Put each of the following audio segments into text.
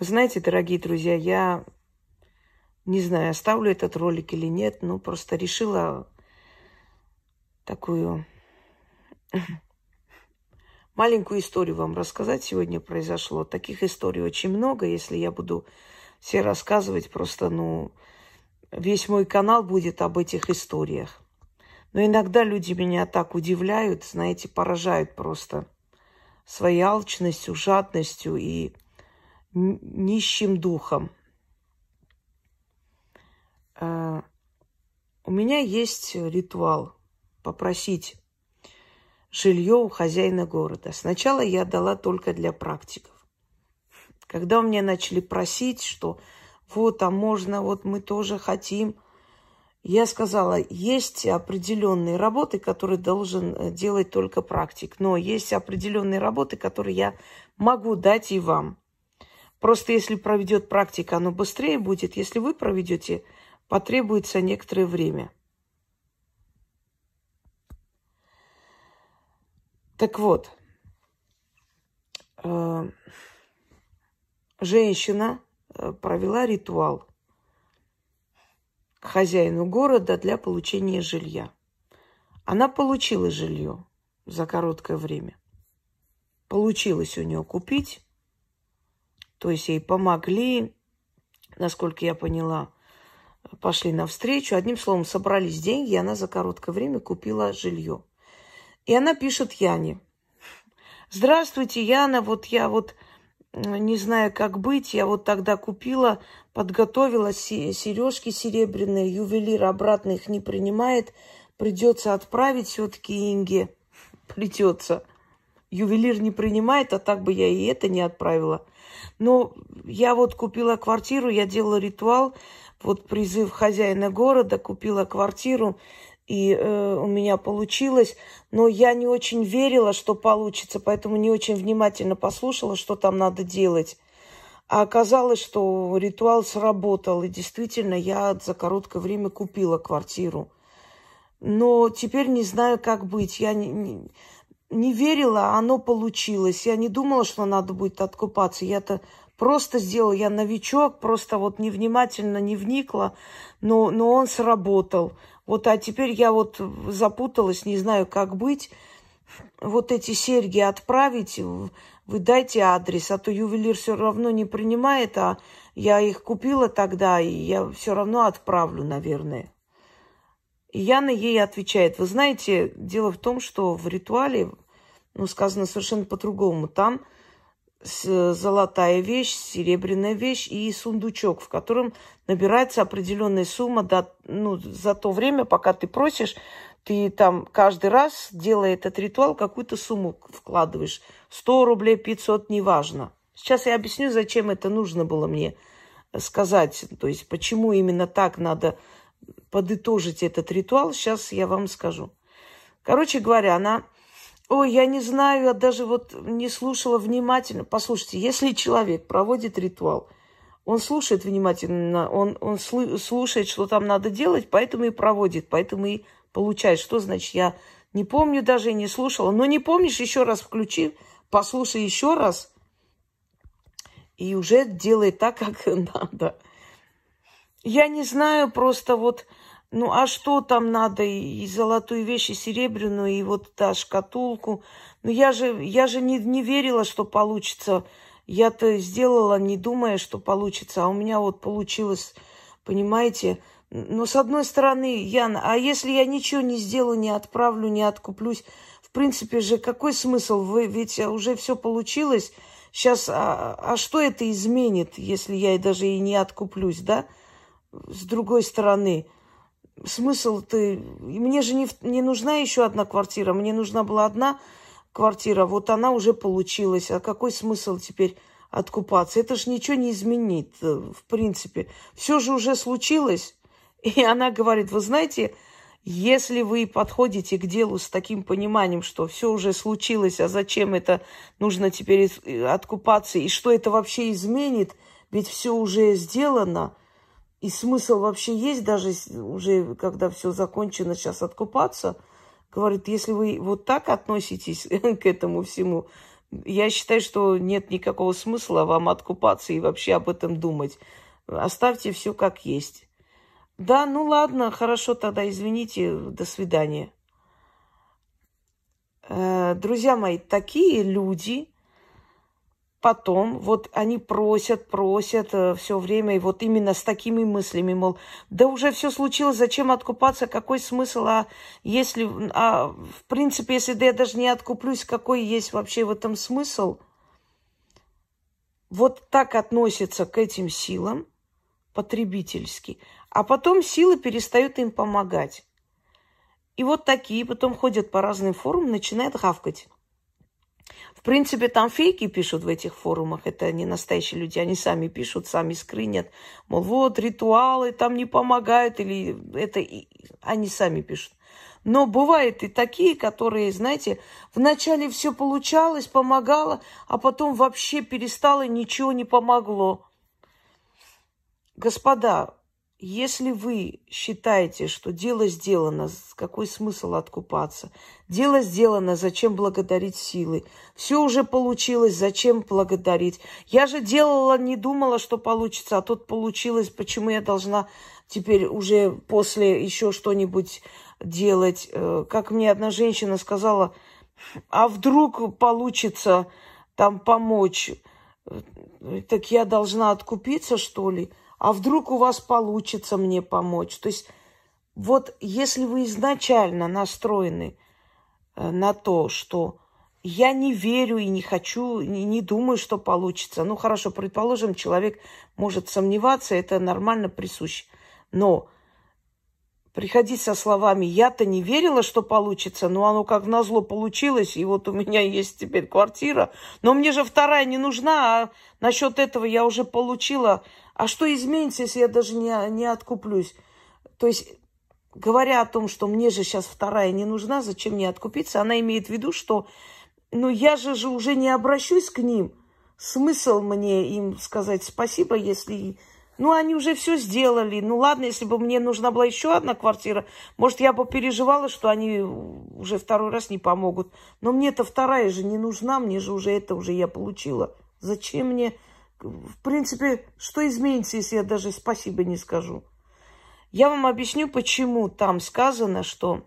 Вы знаете, дорогие друзья, я не знаю, оставлю этот ролик или нет, но просто решила такую маленькую историю вам рассказать сегодня произошло. Таких историй очень много. Если я буду все рассказывать, просто, ну, весь мой канал будет об этих историях. Но иногда люди меня так удивляют, знаете, поражают просто своей алчностью, жадностью и нищим духом. А, у меня есть ритуал попросить жилье у хозяина города. Сначала я дала только для практиков. Когда у меня начали просить, что вот, а можно, вот мы тоже хотим, я сказала, есть определенные работы, которые должен э, делать только практик, но есть определенные работы, которые я могу дать и вам. Просто если проведет практика, оно быстрее будет. Если вы проведете, потребуется некоторое время. Так вот, э, женщина э, провела ритуал к хозяину города для получения жилья. Она получила жилье за короткое время. Получилось у нее купить то есть ей помогли, насколько я поняла, пошли навстречу. Одним словом, собрались деньги, и она за короткое время купила жилье. И она пишет Яне. Здравствуйте, Яна, вот я вот не знаю, как быть. Я вот тогда купила, подготовила сережки серебряные, ювелир обратно их не принимает. Придется отправить все-таки Инге. Придется. Ювелир не принимает, а так бы я и это не отправила. Но я вот купила квартиру, я делала ритуал, вот призыв хозяина города, купила квартиру, и э, у меня получилось, но я не очень верила, что получится, поэтому не очень внимательно послушала, что там надо делать. А оказалось, что ритуал сработал, и действительно я за короткое время купила квартиру. Но теперь не знаю, как быть. Я не, не, не верила, оно получилось. Я не думала, что надо будет откупаться. Я-то просто сделала, я новичок, просто вот невнимательно не вникла, но, но он сработал. Вот, а теперь я вот запуталась, не знаю, как быть. Вот эти серьги отправить, вы дайте адрес, а то ювелир все равно не принимает, а я их купила тогда, и я все равно отправлю, наверное. И Яна ей отвечает, вы знаете, дело в том, что в ритуале, ну, сказано совершенно по-другому. Там золотая вещь, серебряная вещь и сундучок, в котором набирается определенная сумма до, ну, за то время, пока ты просишь, ты там каждый раз, делая этот ритуал, какую-то сумму вкладываешь. 100 рублей, 500, неважно. Сейчас я объясню, зачем это нужно было мне сказать. То есть, почему именно так надо подытожить этот ритуал, сейчас я вам скажу. Короче говоря, она... Ой, я не знаю, я даже вот не слушала внимательно. Послушайте, если человек проводит ритуал, он слушает внимательно, он, он слушает, что там надо делать, поэтому и проводит, поэтому и получает. Что значит, я не помню даже и не слушала. Но не помнишь, еще раз включи, послушай еще раз, и уже делай так, как надо. Я не знаю, просто вот, ну а что там надо, и, и золотую вещь, и серебряную, и вот та шкатулку. Ну я же, я же не, не верила, что получится. Я-то сделала, не думая, что получится, а у меня вот получилось, понимаете. Но с одной стороны, Яна, а если я ничего не сделаю, не отправлю, не откуплюсь, в принципе же какой смысл? Вы, ведь уже все получилось. Сейчас, а, а что это изменит, если я даже и не откуплюсь, да? С другой стороны, смысл ты... Мне же не, не нужна еще одна квартира, мне нужна была одна квартира, вот она уже получилась. А какой смысл теперь откупаться? Это же ничего не изменит, э, в принципе. Все же уже случилось. И она говорит, вы знаете, если вы подходите к делу с таким пониманием, что все уже случилось, а зачем это нужно теперь откупаться, и что это вообще изменит, ведь все уже сделано, и смысл вообще есть, даже уже когда все закончено, сейчас откупаться. Говорит, если вы вот так относитесь к этому всему, Я считаю, что нет никакого смысла вам откупаться и вообще об этом думать. Оставьте все как есть. Да, ну ладно, хорошо, тогда извините, до свидания. Э, друзья мои, такие люди потом, вот они просят, просят э, все время, и вот именно с такими мыслями, мол, да уже все случилось, зачем откупаться, какой смысл, а если, а в принципе, если да я даже не откуплюсь, какой есть вообще в этом смысл? Вот так относятся к этим силам потребительски, а потом силы перестают им помогать. И вот такие потом ходят по разным форумам, начинают хавкать. В принципе, там фейки пишут в этих форумах, это не настоящие люди, они сами пишут, сами скрынят, мол, вот, ритуалы там не помогают, или это они сами пишут. Но бывают и такие, которые, знаете, вначале все получалось, помогало, а потом вообще перестало, ничего не помогло. Господа, если вы считаете, что дело сделано, какой смысл откупаться? Дело сделано, зачем благодарить силы? Все уже получилось, зачем благодарить? Я же делала, не думала, что получится, а тут получилось. Почему я должна теперь уже после еще что-нибудь делать? Э, как мне одна женщина сказала, а вдруг получится там помочь? Э, так я должна откупиться, что ли? А вдруг у вас получится мне помочь. То есть вот если вы изначально настроены э, на то, что я не верю и не хочу, не, не думаю, что получится. Ну хорошо, предположим, человек может сомневаться, это нормально присуще. Но приходить со словами «я-то не верила, что получится, но оно как назло получилось, и вот у меня есть теперь квартира, но мне же вторая не нужна, а насчет этого я уже получила, а что изменится, если я даже не, не откуплюсь? То есть, говоря о том, что мне же сейчас вторая не нужна, зачем мне откупиться, она имеет в виду, что ну я же, же уже не обращусь к ним, смысл мне им сказать спасибо, если ну, они уже все сделали. Ну, ладно, если бы мне нужна была еще одна квартира, может, я бы переживала, что они уже второй раз не помогут. Но мне-то вторая же не нужна, мне же уже это уже я получила. Зачем мне, в принципе, что изменится, если я даже спасибо не скажу? Я вам объясню, почему там сказано, что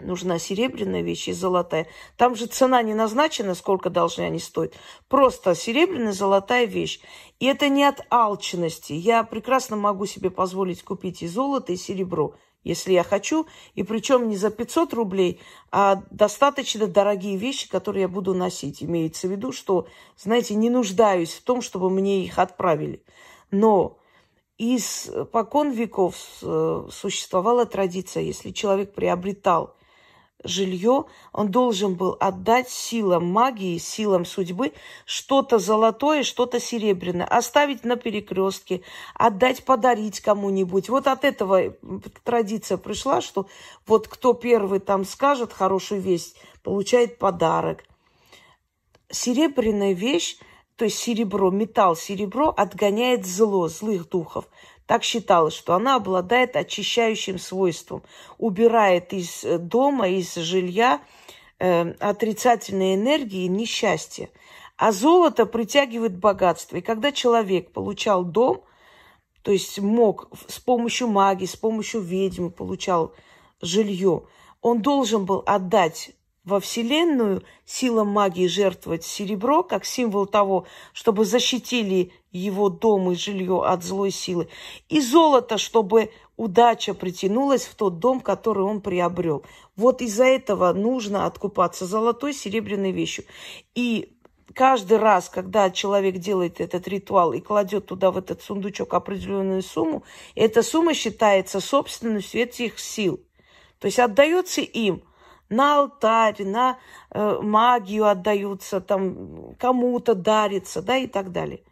нужна серебряная вещь и золотая. Там же цена не назначена, сколько должны они стоить. Просто серебряная, золотая вещь. И это не от алчности. Я прекрасно могу себе позволить купить и золото, и серебро, если я хочу. И причем не за 500 рублей, а достаточно дорогие вещи, которые я буду носить. Имеется в виду, что, знаете, не нуждаюсь в том, чтобы мне их отправили. Но из покон веков э, существовала традиция, если человек приобретал жилье, он должен был отдать силам магии, силам судьбы что-то золотое, что-то серебряное, оставить на перекрестке, отдать, подарить кому-нибудь. Вот от этого традиция пришла, что вот кто первый там скажет хорошую весть, получает подарок. Серебряная вещь, то есть серебро, металл, серебро отгоняет зло, злых духов. Так считалось, что она обладает очищающим свойством, убирает из э, дома, из жилья э, отрицательные энергии и несчастье. А золото притягивает богатство. И когда человек получал дом, то есть мог с помощью магии, с помощью ведьмы получал жилье, он должен был отдать во Вселенную сила магии жертвовать серебро как символ того, чтобы защитили его дом и жилье от злой силы, и золото, чтобы удача притянулась в тот дом, который он приобрел. Вот из-за этого нужно откупаться золотой, серебряной вещью. И каждый раз, когда человек делает этот ритуал и кладет туда в этот сундучок определенную сумму, эта сумма считается собственностью этих сил. То есть отдается им – на алтарь, на э, магию отдаются, там кому-то дарится, да, и так далее.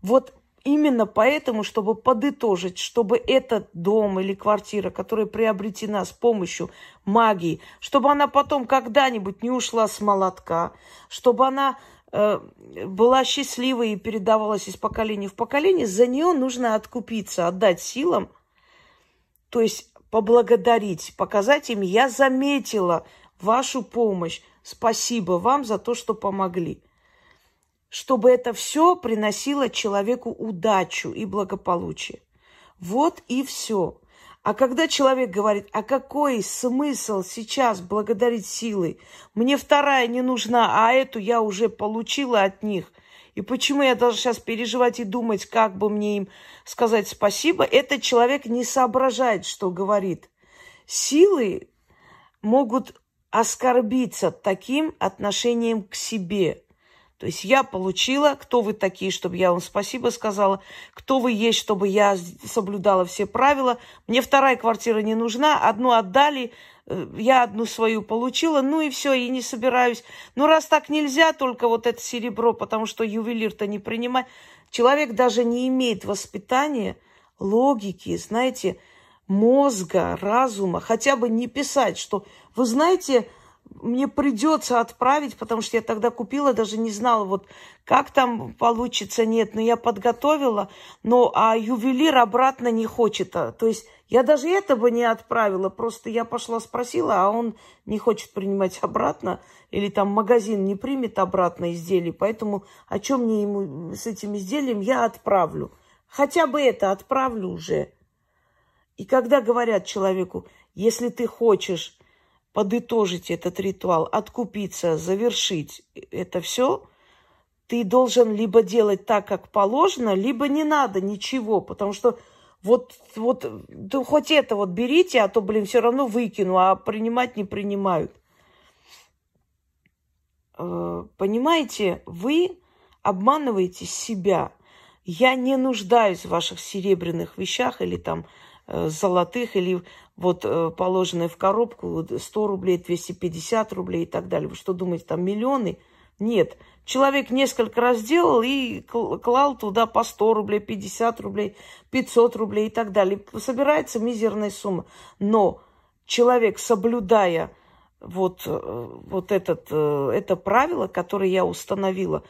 Вот именно поэтому, чтобы подытожить, чтобы этот дом или квартира, которая приобретена с помощью магии, чтобы она потом когда-нибудь не ушла с молотка, чтобы она э, была счастливой и передавалась из поколения в поколение, за нее нужно откупиться, отдать силам, то есть поблагодарить, показать им, я заметила вашу помощь, спасибо вам за то, что помогли. чтобы это все приносило человеку удачу и благополучие. Вот и все. А когда человек говорит, а какой смысл сейчас благодарить силой? Мне вторая не нужна, а эту я уже получила от них. И почему я должна сейчас переживать и думать, как бы мне им сказать спасибо? Этот человек не соображает, что говорит. Силы могут оскорбиться таким отношением к себе – то есть я получила, кто вы такие, чтобы я вам спасибо сказала, кто вы есть, чтобы я соблюдала все правила. Мне вторая квартира не нужна, одну отдали, я одну свою получила, ну и все, и не собираюсь. Ну раз так нельзя, только вот это серебро, потому что ювелир-то не принимает. Человек даже не имеет воспитания, логики, знаете, мозга, разума, хотя бы не писать, что, вы знаете, мне придется отправить, потому что я тогда купила, даже не знала, вот как там получится, нет, но я подготовила, но а ювелир обратно не хочет. А, то есть я даже это бы не отправила, просто я пошла спросила, а он не хочет принимать обратно, или там магазин не примет обратно изделие, поэтому о чем мне ему с этим изделием я отправлю. Хотя бы это отправлю уже. И когда говорят человеку, если ты хочешь подытожить этот ритуал, откупиться, завершить это все, ты должен либо делать так, как положено, либо не надо ничего, потому что вот, вот да хоть это вот берите, а то, блин, все равно выкину, а принимать не принимают. Э, понимаете, вы обманываете себя. Я не нуждаюсь в ваших серебряных вещах или там золотых или вот э, положенные в коробку 100 рублей, 250 рублей и так далее. Вы что думаете, там миллионы? Нет. Человек несколько раз делал и клал туда по 100 рублей, 50 рублей, 500 рублей и так далее. Собирается мизерная сумма. Но человек, соблюдая вот, э, вот этот, это правило, которое я установила,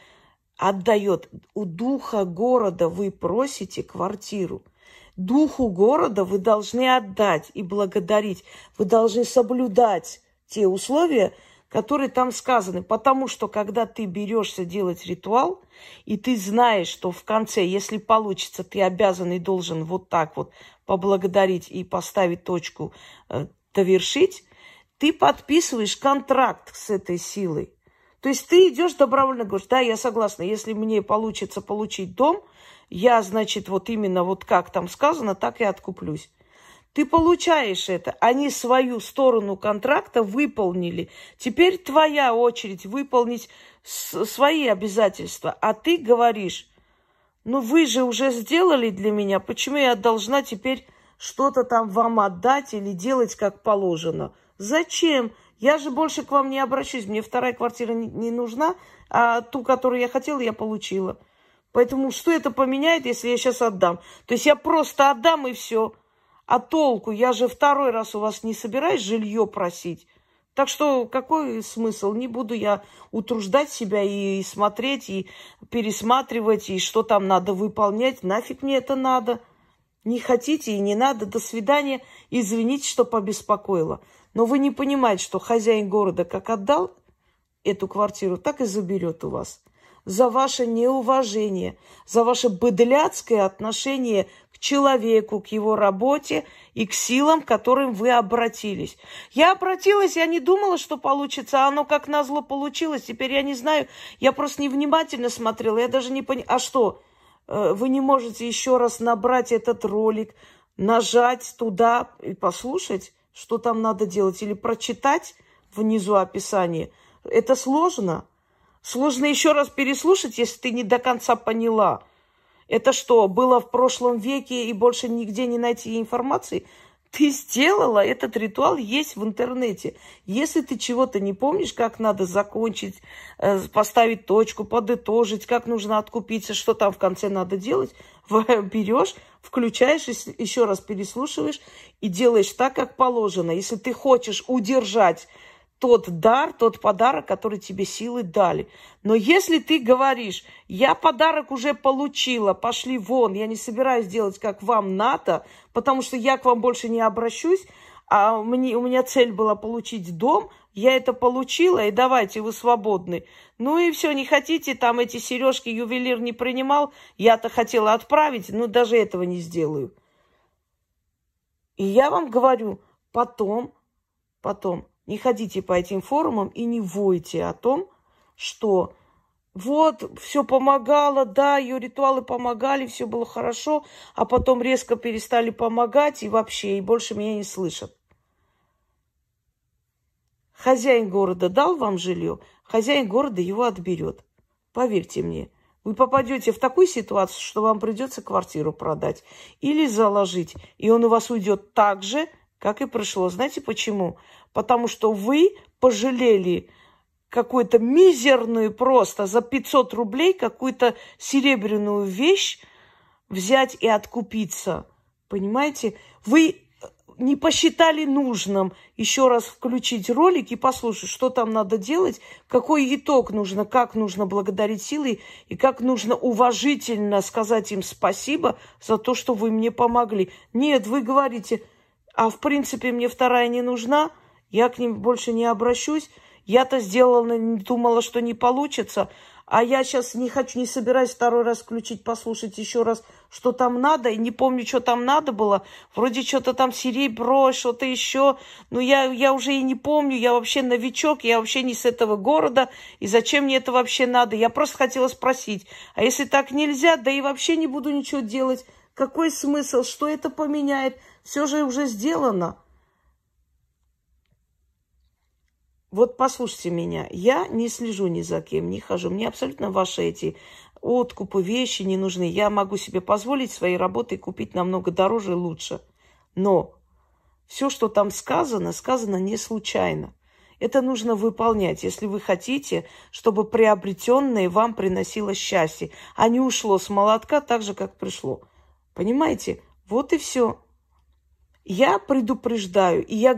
отдает. У духа города вы просите квартиру – Духу города вы должны отдать и благодарить. Вы должны соблюдать те условия, которые там сказаны. Потому что, когда ты берешься делать ритуал, и ты знаешь, что в конце, если получится, ты обязан и должен вот так вот поблагодарить и поставить точку, э, довершить, ты подписываешь контракт с этой силой. То есть ты идешь добровольно, говоришь, да, я согласна, если мне получится получить дом – я, значит, вот именно вот как там сказано, так и откуплюсь. Ты получаешь это. Они свою сторону контракта выполнили. Теперь твоя очередь выполнить свои обязательства. А ты говоришь, ну вы же уже сделали для меня, почему я должна теперь что-то там вам отдать или делать как положено? Зачем? Я же больше к вам не обращусь. Мне вторая квартира не нужна, а ту, которую я хотела, я получила. Поэтому что это поменяет, если я сейчас отдам? То есть я просто отдам и все. А толку? Я же второй раз у вас не собираюсь жилье просить. Так что какой смысл? Не буду я утруждать себя и смотреть, и пересматривать, и что там надо выполнять. Нафиг мне это надо? Не хотите и не надо. До свидания. Извините, что побеспокоила. Но вы не понимаете, что хозяин города как отдал эту квартиру, так и заберет у вас за ваше неуважение, за ваше быдляцкое отношение к человеку, к его работе и к силам, к которым вы обратились. Я обратилась, я не думала, что получится, а оно как назло получилось. Теперь я не знаю, я просто невнимательно смотрела, я даже не поняла. А что, э, вы не можете еще раз набрать этот ролик, нажать туда и послушать, что там надо делать, или прочитать внизу описание. Это сложно. Сложно еще раз переслушать, если ты не до конца поняла. Это что, было в прошлом веке и больше нигде не найти информации? Ты сделала, этот ритуал есть в интернете. Если ты чего-то не помнишь, как надо закончить, э, поставить точку, подытожить, как нужно откупиться, что там в конце надо делать, берешь, включаешь, еще раз переслушиваешь и делаешь так, как положено. Если ты хочешь удержать тот дар, тот подарок, который тебе силы дали. Но если ты говоришь, я подарок уже получила, пошли вон, я не собираюсь делать, как вам надо, потому что я к вам больше не обращусь, а мне, у меня цель была получить дом, я это получила, и давайте, вы свободны. Ну и все, не хотите, там эти сережки ювелир не принимал, я-то хотела отправить, но даже этого не сделаю. И я вам говорю, потом, потом, не ходите по этим форумам и не войте о том, что вот, все помогало, да, ее ритуалы помогали, все было хорошо, а потом резко перестали помогать и вообще, и больше меня не слышат. Хозяин города дал вам жилье, хозяин города его отберет. Поверьте мне, вы попадете в такую ситуацию, что вам придется квартиру продать или заложить, и он у вас уйдет так же, как и пришло. Знаете почему? Потому что вы пожалели какую-то мизерную просто за 500 рублей какую-то серебряную вещь взять и откупиться. Понимаете? Вы не посчитали нужным еще раз включить ролик и послушать, что там надо делать, какой итог нужно, как нужно благодарить силой и как нужно уважительно сказать им спасибо за то, что вы мне помогли. Нет, вы говорите, а в принципе мне вторая не нужна, я к ним больше не обращусь, я-то сделала, думала, что не получится, а я сейчас не хочу, не собираюсь второй раз включить, послушать еще раз, что там надо, и не помню, что там надо было. Вроде что-то там серебро, что-то еще. Но я, я уже и не помню, я вообще новичок, я вообще не с этого города, и зачем мне это вообще надо? Я просто хотела спросить, а если так нельзя, да и вообще не буду ничего делать. Какой смысл? Что это поменяет? Все же уже сделано. Вот послушайте меня, я не слежу ни за кем, не хожу. Мне абсолютно ваши эти откупы, вещи не нужны. Я могу себе позволить своей работой купить намного дороже и лучше. Но все, что там сказано, сказано не случайно. Это нужно выполнять, если вы хотите, чтобы приобретенное вам приносило счастье, а не ушло с молотка так же, как пришло. Понимаете? Вот и все. Я предупреждаю, и я